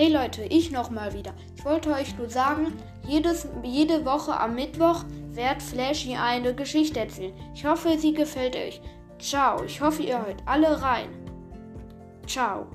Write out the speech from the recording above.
Hey Leute, ich nochmal wieder. Ich wollte euch nur sagen, jedes, jede Woche am Mittwoch wird Flashy eine Geschichte erzählen. Ich hoffe, sie gefällt euch. Ciao. Ich hoffe, ihr hört alle rein. Ciao.